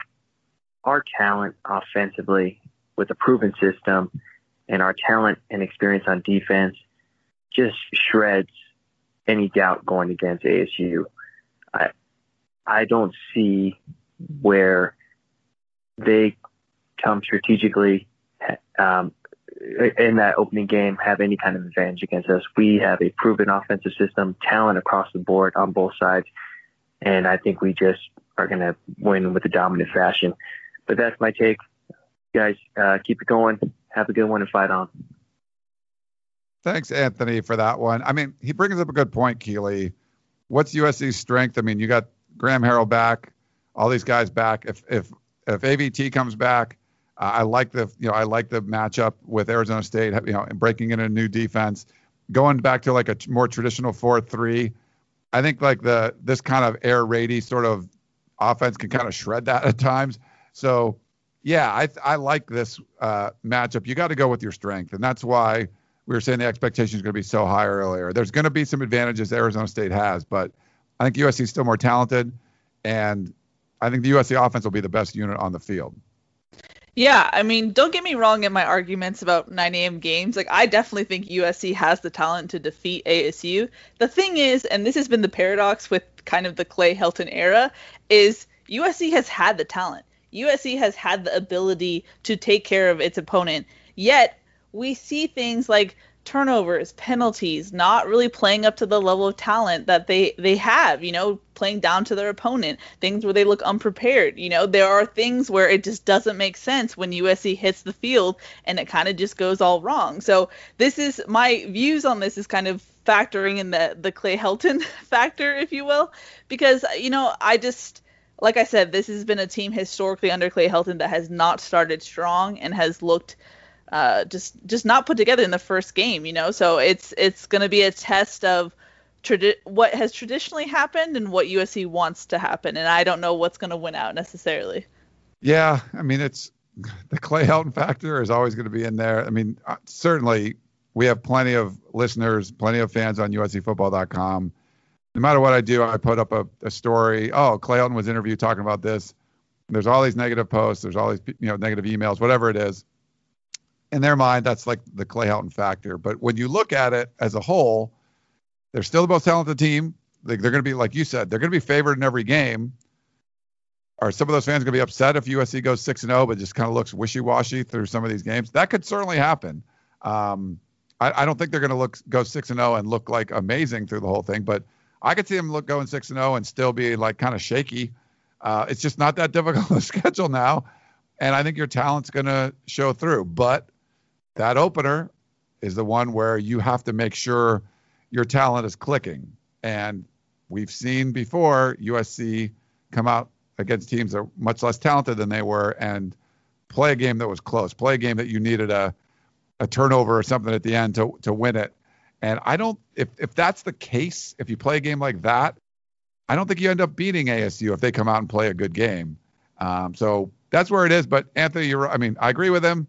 our talent offensively with a proven system and our talent and experience on defense just shreds any doubt going against ASU. I I don't see where they come strategically um, in that opening game have any kind of advantage against us. We have a proven offensive system, talent across the board on both sides, and I think we just are going to win with a dominant fashion. But that's my take. You guys, uh, keep it going. Have a good one and fight on. Thanks, Anthony, for that one. I mean, he brings up a good point, Keely. What's USC's strength? I mean, you got Graham Harrell back, all these guys back. If if if AVT comes back, uh, I like the you know I like the matchup with Arizona State. You know, breaking in a new defense, going back to like a more traditional four-three. I think like the this kind of air raidy sort of offense can kind of shred that at times. So yeah, I I like this uh, matchup. You got to go with your strength, and that's why we were saying the expectation is going to be so high earlier. There's going to be some advantages Arizona State has, but I think USC is still more talented, and I think the USC offense will be the best unit on the field. Yeah, I mean, don't get me wrong in my arguments about 9 a.m. games. Like, I definitely think USC has the talent to defeat ASU. The thing is, and this has been the paradox with kind of the Clay Helton era, is USC has had the talent. USC has had the ability to take care of its opponent. Yet we see things like turnovers, penalties, not really playing up to the level of talent that they they have, you know, playing down to their opponent, things where they look unprepared, you know, there are things where it just doesn't make sense when USC hits the field and it kind of just goes all wrong. So, this is my views on this is kind of factoring in the the Clay Helton factor, if you will, because you know, I just like I said, this has been a team historically under Clay Helton that has not started strong and has looked uh, just just not put together in the first game, you know. So it's it's going to be a test of tradi- what has traditionally happened and what USC wants to happen, and I don't know what's going to win out necessarily. Yeah, I mean it's the Clay Helton factor is always going to be in there. I mean, uh, certainly we have plenty of listeners, plenty of fans on USCFootball.com. No matter what I do, I put up a, a story. Oh, Clay Helton was interviewed talking about this. There's all these negative posts. There's all these you know negative emails, whatever it is in their mind, that's like the Clay Helton factor. But when you look at it as a whole, they're still the most talented team. They, are going to be, like you said, they're going to be favored in every game. Are some of those fans going to be upset if USC goes six and zero, oh, but just kind of looks wishy washy through some of these games? That could certainly happen. Um, I, I, don't think they're going to look go six and zero oh and look like amazing through the whole thing, but I could see them look going six and zero oh and still be like kind of shaky. Uh, it's just not that difficult to schedule now, and I think your talent's going to show through. But that opener is the one where you have to make sure your talent is clicking. And we've seen before USC come out against teams that are much less talented than they were and play a game that was close, play a game that you needed a, a turnover or something at the end to, to win it. And I don't, if, if that's the case, if you play a game like that, I don't think you end up beating ASU if they come out and play a good game. Um, so that's where it is. But Anthony, you're, I mean, I agree with him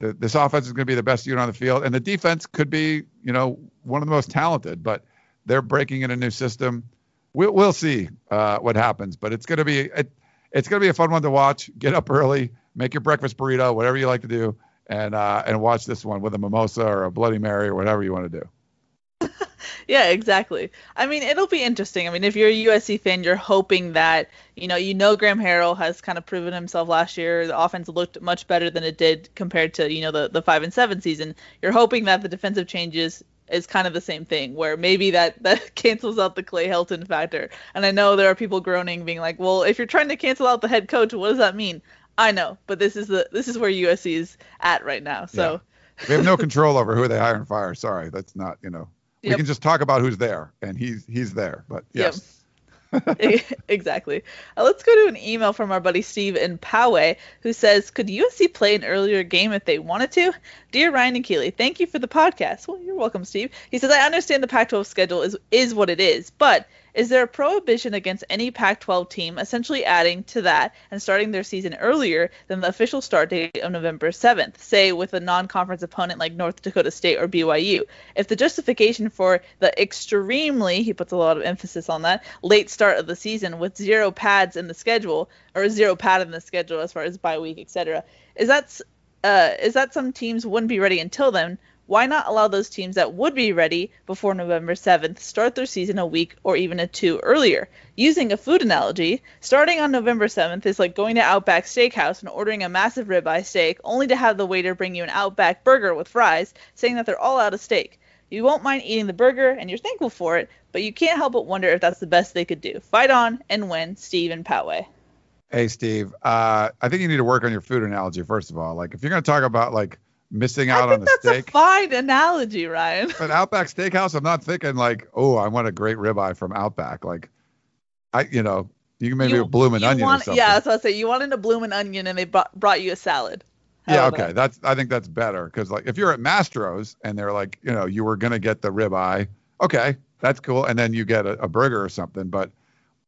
the, this offense is going to be the best unit on the field, and the defense could be, you know, one of the most talented. But they're breaking in a new system. We'll, we'll see uh, what happens, but it's going to be it, it's going to be a fun one to watch. Get up early, make your breakfast burrito, whatever you like to do, and uh, and watch this one with a mimosa or a Bloody Mary or whatever you want to do. yeah, exactly. I mean, it'll be interesting. I mean, if you're a USC fan, you're hoping that you know you know Graham Harrell has kind of proven himself last year. The offense looked much better than it did compared to you know the the five and seven season. You're hoping that the defensive changes is kind of the same thing where maybe that that cancels out the Clay Helton factor. And I know there are people groaning being like, "Well, if you're trying to cancel out the head coach, what does that mean?" I know, but this is the this is where USC is at right now. So yeah. we have no control over who they hire and fire. Sorry, that's not, you know, Yep. We can just talk about who's there, and he's he's there. But yes. Yep. exactly. Uh, let's go to an email from our buddy Steve in Poway, who says, "Could USC play an earlier game if they wanted to?" Dear Ryan and Keely, thank you for the podcast. Well, you're welcome, Steve. He says, "I understand the Pac-12 schedule is is what it is, but is there a prohibition against any Pac 12 team essentially adding to that and starting their season earlier than the official start date of November 7th, say with a non conference opponent like North Dakota State or BYU? If the justification for the extremely, he puts a lot of emphasis on that, late start of the season with zero pads in the schedule, or zero pad in the schedule as far as bye week, etc., is that uh, is that some teams wouldn't be ready until then, why not allow those teams that would be ready before November 7th start their season a week or even a two earlier? Using a food analogy, starting on November 7th is like going to Outback Steakhouse and ordering a massive ribeye steak only to have the waiter bring you an Outback burger with fries, saying that they're all out of steak. You won't mind eating the burger and you're thankful for it, but you can't help but wonder if that's the best they could do. Fight on and win, Steve and Poway. Hey, Steve. Uh, I think you need to work on your food analogy, first of all. Like, if you're going to talk about, like, missing out on the that's steak. That's a fine analogy, Ryan. But Outback Steakhouse, I'm not thinking like, oh, I want a great ribeye from Outback. Like, I, you know, you can maybe you, a bloomin' onion want, or something. Yeah, that's what I say. You wanted a blooming onion, and they brought, brought you a salad. yeah, okay. That's I think that's better because like if you're at Mastro's and they're like, you know, you were gonna get the ribeye, okay, that's cool, and then you get a, a burger or something, but.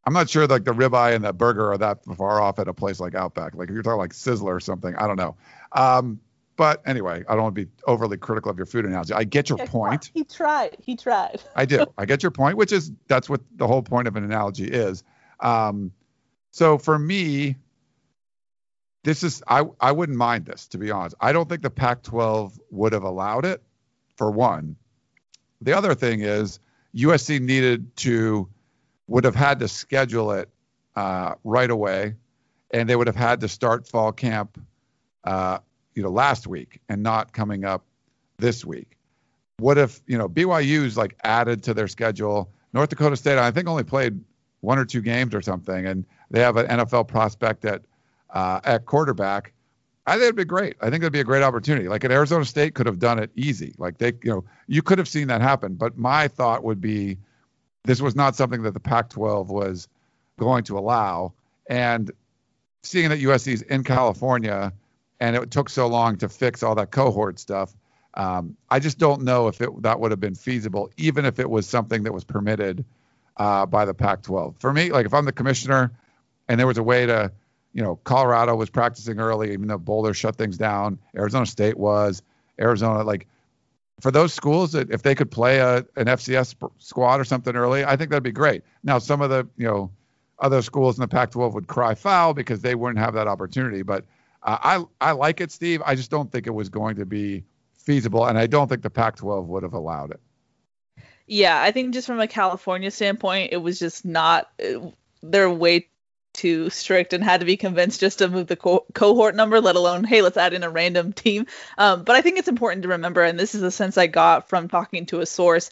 I'm not sure like the ribeye and the burger are that far off at a place like Outback. Like if you're talking like Sizzler or something, I don't know. Um, but anyway, I don't want to be overly critical of your food analogy. I get your yeah, point. He tried. He tried. I do. I get your point, which is that's what the whole point of an analogy is. Um, so for me, this is I I wouldn't mind this to be honest. I don't think the Pac-12 would have allowed it. For one, the other thing is USC needed to would have had to schedule it uh, right away, and they would have had to start fall camp uh, you know last week and not coming up this week. what if you know BYU's like added to their schedule? North Dakota State, I think, only played one or two games or something, and they have an NFL prospect at uh, at quarterback. I think it'd be great. I think it'd be a great opportunity. Like at Arizona State could have done it easy. Like they, you know, you could have seen that happen. But my thought would be, this was not something that the Pac-12 was going to allow. And seeing that USC's in California, and it took so long to fix all that cohort stuff, um, I just don't know if it that would have been feasible, even if it was something that was permitted uh, by the Pac-12. For me, like if I'm the commissioner, and there was a way to you know, Colorado was practicing early, even though Boulder shut things down. Arizona State was. Arizona, like, for those schools that if they could play a an FCS squad or something early, I think that'd be great. Now, some of the you know other schools in the Pac-12 would cry foul because they wouldn't have that opportunity. But I I like it, Steve. I just don't think it was going to be feasible, and I don't think the Pac-12 would have allowed it. Yeah, I think just from a California standpoint, it was just not. They're way too strict and had to be convinced just to move the co- cohort number, let alone, hey, let's add in a random team. Um, but I think it's important to remember, and this is a sense I got from talking to a source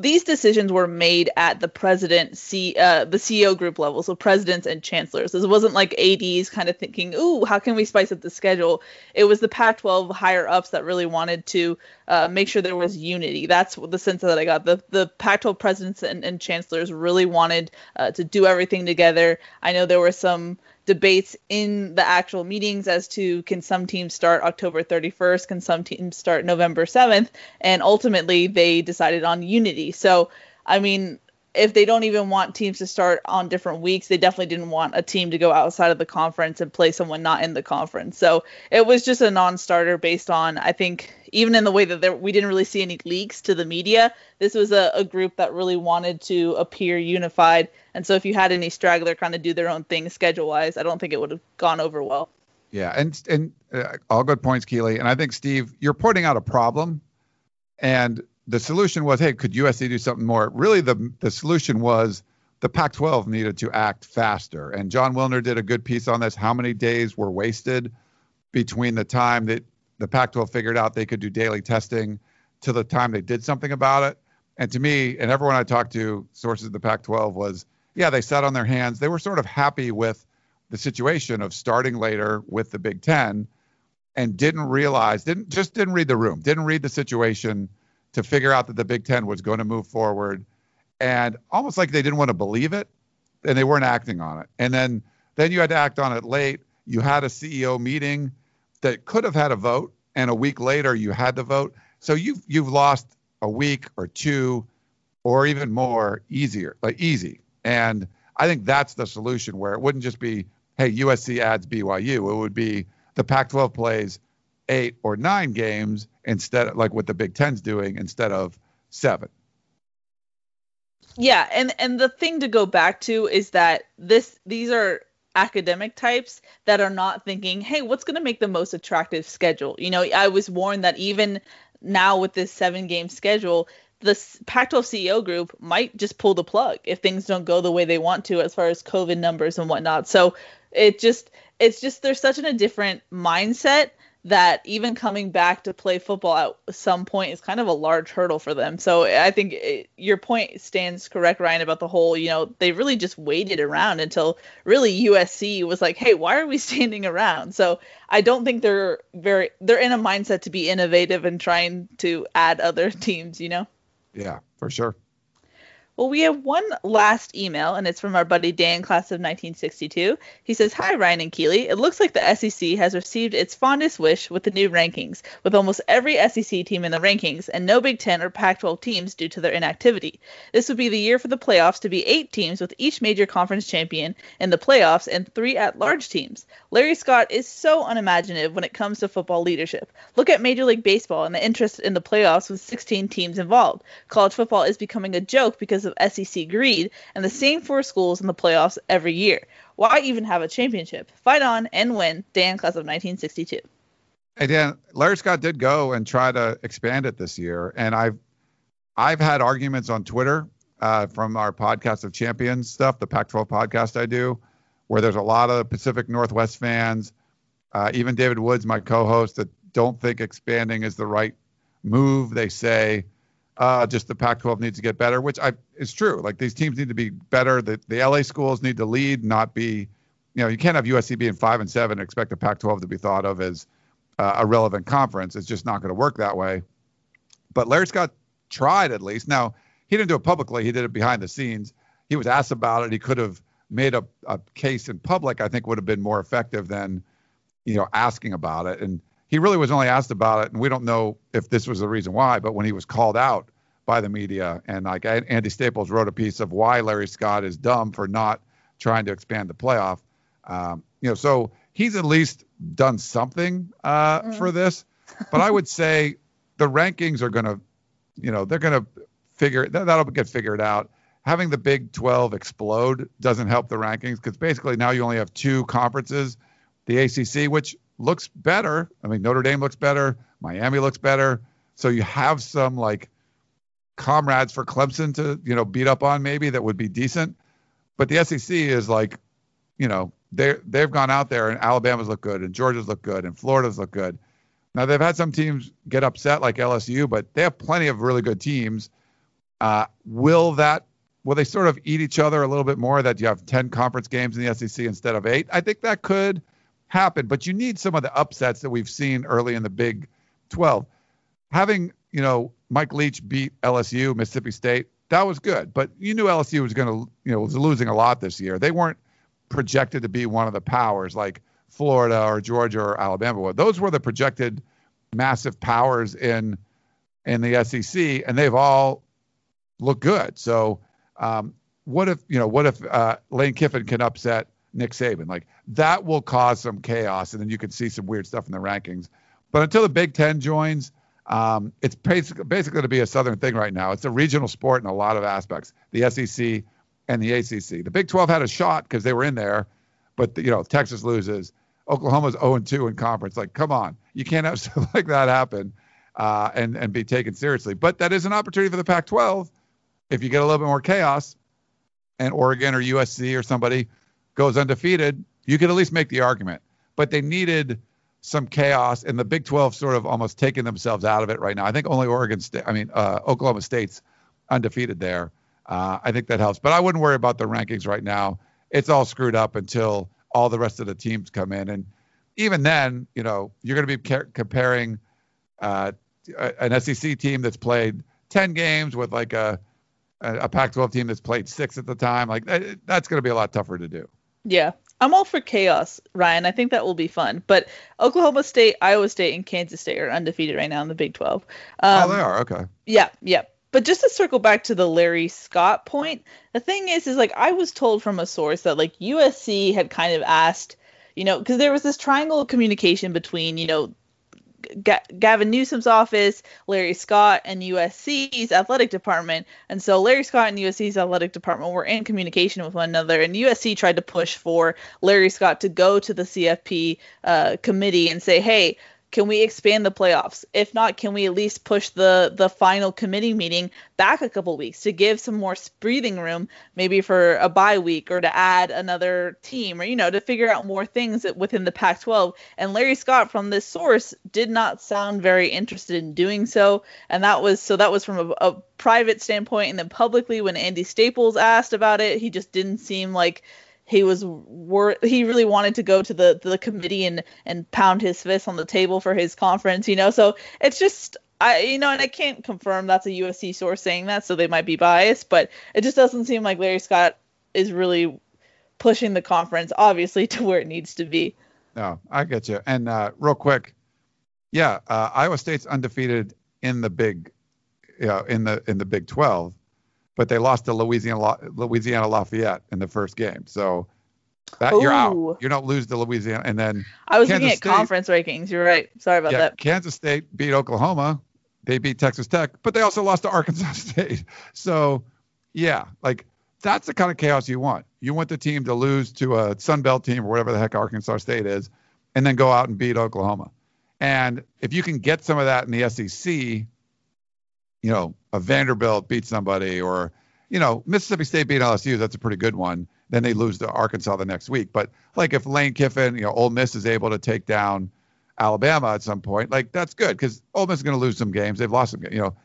these decisions were made at the president, C, uh, the CEO group level, so presidents and chancellors. This wasn't like ADs kind of thinking, "Ooh, how can we spice up the schedule?" It was the Pac-12 higher ups that really wanted to uh, make sure there was unity. That's the sense that I got. The the Pac-12 presidents and, and chancellors really wanted uh, to do everything together. I know there were some debates in the actual meetings as to can some teams start October 31st, can some teams start November 7th, and ultimately they decided on unity. So, I mean, if they don't even want teams to start on different weeks, they definitely didn't want a team to go outside of the conference and play someone not in the conference. So it was just a non-starter based on I think even in the way that there, we didn't really see any leaks to the media. This was a, a group that really wanted to appear unified. And so if you had any straggler kind of do their own thing schedule wise, I don't think it would have gone over well. Yeah, and and uh, all good points, Keely. And I think Steve, you're pointing out a problem, and the solution was, hey, could USC do something more? Really, the the solution was the Pac-12 needed to act faster. And Jon Wilner did a good piece on this. How many days were wasted between the time that the Pac 12 figured out they could do daily testing to the time they did something about it. And to me, and everyone I talked to, sources of the Pac 12, was yeah, they sat on their hands. They were sort of happy with the situation of starting later with the Big Ten and didn't realize, didn't just didn't read the room, didn't read the situation to figure out that the Big Ten was going to move forward. And almost like they didn't want to believe it and they weren't acting on it. And then then you had to act on it late. You had a CEO meeting that could have had a vote, and a week later you had the vote. So you've you've lost a week or two, or even more easier, like easy. And I think that's the solution where it wouldn't just be, hey, USC adds BYU. It would be the Pac-12 plays eight or nine games instead, of, like what the Big Ten's doing, instead of seven. Yeah, and and the thing to go back to is that this these are academic types that are not thinking, hey, what's going to make the most attractive schedule? You know, I was warned that even now with this seven game schedule, the Pac 12 CEO group might just pull the plug if things don't go the way they want to as far as COVID numbers and whatnot. So it just, it's just, there's such an, a different mindset that even coming back to play football at some point is kind of a large hurdle for them. So I think it, your point stands correct, Ryan, about the whole, you know, they really just waited around until really USC was like, hey, why are we standing around? So I don't think they're very, they're in a mindset to be innovative and trying to add other teams, you know? Yeah, for sure. Well, we have one last email, and it's from our buddy Dan, class of 1962. He says, Hi, Ryan and Keely. It looks like the SEC has received its fondest wish with the new rankings, with almost every SEC team in the rankings, and no Big Ten or Pac 12 teams due to their inactivity. This would be the year for the playoffs to be eight teams, with each major conference champion in the playoffs and three at large teams. Larry Scott is so unimaginative when it comes to football leadership. Look at Major League Baseball and the interest in the playoffs with 16 teams involved. College football is becoming a joke because of SEC greed and the same four schools in the playoffs every year. Why even have a championship? Fight on and win. Dan, class of 1962. Hey Dan, Larry Scott did go and try to expand it this year, and I've I've had arguments on Twitter uh, from our podcast of champions stuff, the Pac-12 podcast I do, where there's a lot of Pacific Northwest fans, uh, even David Woods, my co-host, that don't think expanding is the right move. They say Uh, just the Pac-12 needs to get better, which I is true. Like these teams need to be better. The the LA schools need to lead, not be, you know, you can't have USC being five and seven and expect the Pac-12 to be thought of as uh, a relevant conference. It's just not going to work that way. But Larry Scott tried at least. Now he didn't do it publicly. He did it behind the scenes. He was asked about it. He could have made a, a case in public. I think would have been more effective than, you know, asking about it. And he really was only asked about it, and we don't know if this was the reason why. But when he was called out by the media, and like Andy Staples wrote a piece of why Larry Scott is dumb for not trying to expand the playoff. Um, you know, so he's at least done something uh, mm. for this. But I would say the rankings are going to, you know, they're going to figure that, that'll get figured out. Having the Big 12 explode doesn't help the rankings because basically now you only have two conferences, the ACC, which looks better. I mean, Notre Dame looks better. Miami looks better. So you have some like comrades for Clemson to, you know, beat up on maybe that would be decent. But the SEC is like, you know, they they've gone out there and Alabama's look good and Georgia's look good and Florida's look good. Now they've had some teams get upset like LSU, but they have plenty of really good teams. Uh, will that will they sort of eat each other a little bit more that you have 10 conference games in the SEC instead of eight? I think that could happen, but you need some of the upsets that we've seen early in the Big 12. Having, you know, Mike Leach beat LSU, Mississippi State, that was good, but you knew LSU was going to, you know, was losing a lot this year. They weren't projected to be one of the powers like Florida or Georgia or Alabama were. Those were the projected massive powers in in the SEC, and they've all looked good. So, um, what if you know, what if uh, Lane Kiffin can upset Nick Saban. Like that will cause some chaos, and then you can see some weird stuff in the rankings. But until the Big Ten joins, um, it's basically basically to be a Southern thing right now. It's a regional sport in a lot of aspects. The SEC and the ACC. The Big 12 had a shot because they were in there, but the, you know Texas loses. Oklahoma's 0 2 in conference. Like, come on, you can't have stuff like that happen uh, and and be taken seriously. But that is an opportunity for the Pac-12 if you get a little bit more chaos, and Oregon or USC or somebody goes undefeated, you could at least make the argument. But they needed some chaos, and the Big 12 sort of almost taking themselves out of it right now. I think only Oregon State, I mean, uh, Oklahoma State's undefeated there. Uh, I think that helps. But I wouldn't worry about the rankings right now. It's all screwed up until all the rest of the teams come in. And even then, you know, you're going to be ca- comparing uh, an SEC team that's played 10 games with like a, a Pac-12 team that's played six at the time. Like that, that's going to be a lot tougher to do. Yeah. I'm all for chaos, Ryan. I think that will be fun. But Oklahoma State, Iowa State, and Kansas State are undefeated right now in the Big 12. Um, oh, they are. Okay. Yeah, yeah. But just to circle back to the Larry Scott point, the thing is, is like I was told from a source that like USC had kind of asked, you know, because there was this triangle of communication between, you know, Gavin Newsom's office, Larry Scott, and USC's athletic department. And so Larry Scott and USC's athletic department were in communication with one another. And USC tried to push for Larry Scott to go to the CFP uh, committee and say, hey, can we expand the playoffs? If not, can we at least push the the final committee meeting back a couple weeks to give some more breathing room, maybe for a bye week or to add another team or you know to figure out more things within the Pac-12? And Larry Scott from this source did not sound very interested in doing so, and that was so that was from a, a private standpoint, and then publicly when Andy Staples asked about it, he just didn't seem like he was wor- he really wanted to go to the the committee and and pound his fist on the table for his conference, you know. So it's just I you know, and I can't confirm that's a USC source saying that, so they might be biased, but it just doesn't seem like Larry Scott is really pushing the conference obviously to where it needs to be. No, I get you. And uh, real quick, yeah, uh, Iowa State's undefeated in the big, you know, in the in the Big 12 but they lost to Louisiana Louisiana Lafayette in the first game. So that Ooh. you're out. You don't lose to Louisiana, and then I was Kansas looking at State, conference rankings. You're right. Sorry about yeah, that. Kansas State beat Oklahoma. They beat Texas Tech, but they also lost to Arkansas State. So yeah, like that's the kind of chaos you want. You want the team to lose to a Sun Belt team or whatever the heck Arkansas State is, and then go out and beat Oklahoma. And if you can get some of that in the SEC, you know, a Vanderbilt beat somebody or, you know, Mississippi State beat LSU, that's a pretty good one. Then they lose to Arkansas the next week. But like if Lane Kiffin, you know, Ole Miss is able to take down Alabama at some point, like that's good because Ole Miss is going to lose some games. They've lost some, you know,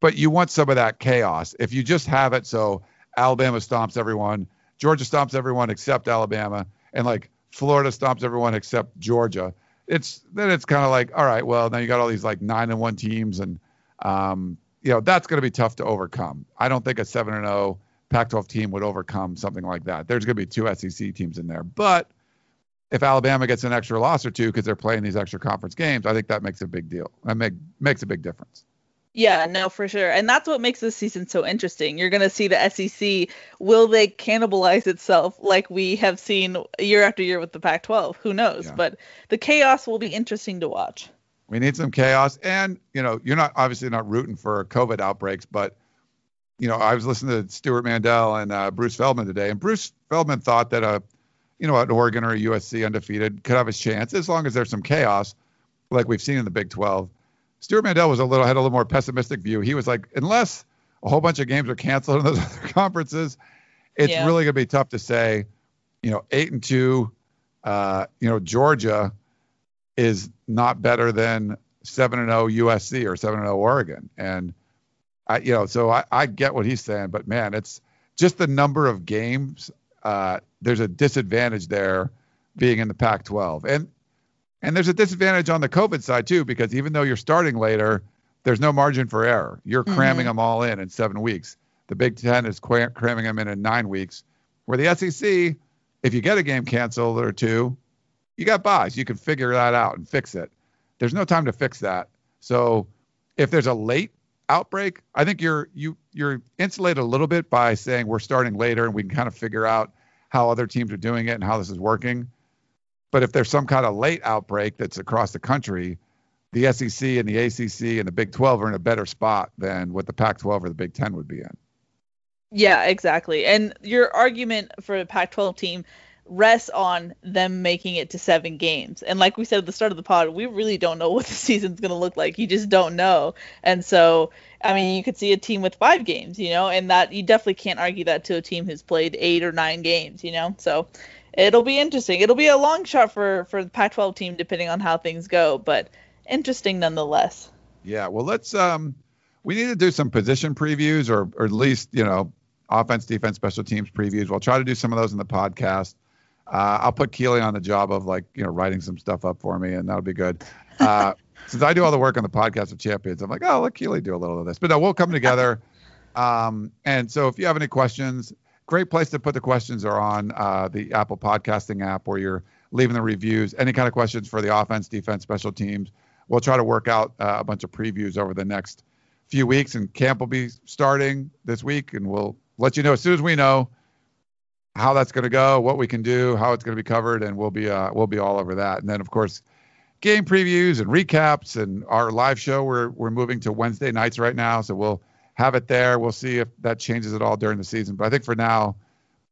but you want some of that chaos. If you just have it so Alabama stomps everyone, Georgia stomps everyone except Alabama, and like Florida stomps everyone except Georgia, it's then it's kind of like, all right, well, now you got all these like nine and one teams, and um, you know that's going to be tough to overcome. I don't think a seven and zero oh Pac-12 team would overcome something like that. There's going to be two SEC teams in there, but if Alabama gets an extra loss or two because they're playing these extra conference games, I think that makes a big deal. That make, makes a big difference. Yeah, no, for sure. And that's what makes this season so interesting. You're going to see the SEC. Will they cannibalize itself like we have seen year after year with the Pac 12? Who knows? Yeah. But the chaos will be interesting to watch. We need some chaos. And, you know, you're not obviously not rooting for COVID outbreaks, but, you know, I was listening to Stewart Mandel and uh, Bruce Feldman today, and Bruce Feldman thought that a, you know, an Oregon or a USC undefeated could have a chance as long as there's some chaos, like we've seen in the Big 12. Stewart Mandel was a little had a little more pessimistic view. He was like, unless a whole bunch of games are canceled in those other conferences, it's yeah. really gonna be tough to say. You know, eight and two. Uh, you know, Georgia is not better than seven and zero oh USC or seven and zero oh Oregon, and I, you know, so I, I get what he's saying, but man, it's just the number of games. Uh, there's a disadvantage there being in the Pac-12, and and there's a disadvantage on the COVID side too, because even though you're starting later, there's no margin for error. You're cramming mm-hmm. them all in in seven weeks. The Big Ten is cramming them in in nine weeks. Where the SEC, if you get a game canceled or two, you got byes. You can figure that out and fix it. There's no time to fix that. So if there's a late outbreak, I think you're you you're insulated a little bit by saying we're starting later and we can kind of figure out how other teams are doing it and how this is working. But if there's some kind of late outbreak that's across the country, the SEC and the ACC and the Big 12 are in a better spot than what the Pac 12 or the Big 10 would be in. Yeah, exactly. And your argument for the Pac 12 team rests on them making it to seven games. And like we said at the start of the pod, we really don't know what the season's going to look like. You just don't know. And so, I mean, you could see a team with five games, you know, and that you definitely can't argue that to a team who's played eight or nine games, you know. So it'll be interesting. It'll be a long shot for for the Pac-12 team depending on how things go, but interesting nonetheless. Yeah, well, let's um, we need to do some position previews or or at least you know offense, defense, special teams previews. We'll try to do some of those in the podcast. Uh, I'll put Keely on the job of like you know writing some stuff up for me, and that'll be good. Uh, since I do all the work on the podcast of champions, I'm like, oh, let Keely do a little of this. But no, we'll come together. Um, and so if you have any questions, great place to put the questions are on uh, the Apple Podcasting app where you're leaving the reviews. Any kind of questions for the offense, defense, special teams. We'll try to work out uh, a bunch of previews over the next few weeks, and camp will be starting this week, and we'll let you know as soon as we know how that's going to go, what we can do, how it's going to be covered, and we'll be uh, we'll be all over that. And then of course, game previews and recaps, and our live show. We're we're moving to Wednesday nights right now, so we'll have it there. We'll see if that changes at all during the season. But I think for now,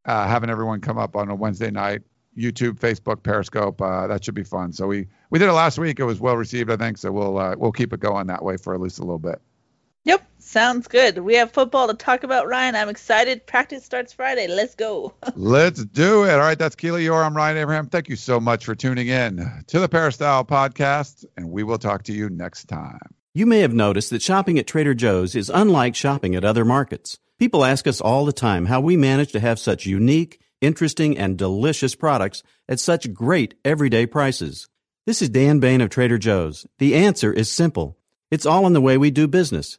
uh, having everyone come up on a Wednesday night, YouTube, Facebook, Periscope, uh, that should be fun. So we we did it last week. It was well received, I think. So we'll uh, we'll keep it going that way for at least a little bit. Yep, sounds good. We have football to talk about, Ryan. I'm excited. Practice starts Friday. Let's go. Let's do it. All right, that's Keely Eure. I'm Ryan Abraham. Thank you so much for tuning in to the Peristyle Podcast, and we will talk to you next time. You may have noticed that shopping at Trader Joe's is unlike shopping at other markets. People ask us all the time how we manage to have such unique, interesting, and delicious products at such great everyday prices. This is Dan Bane of Trader Joe's. The answer is simple. It's all in the way we do business.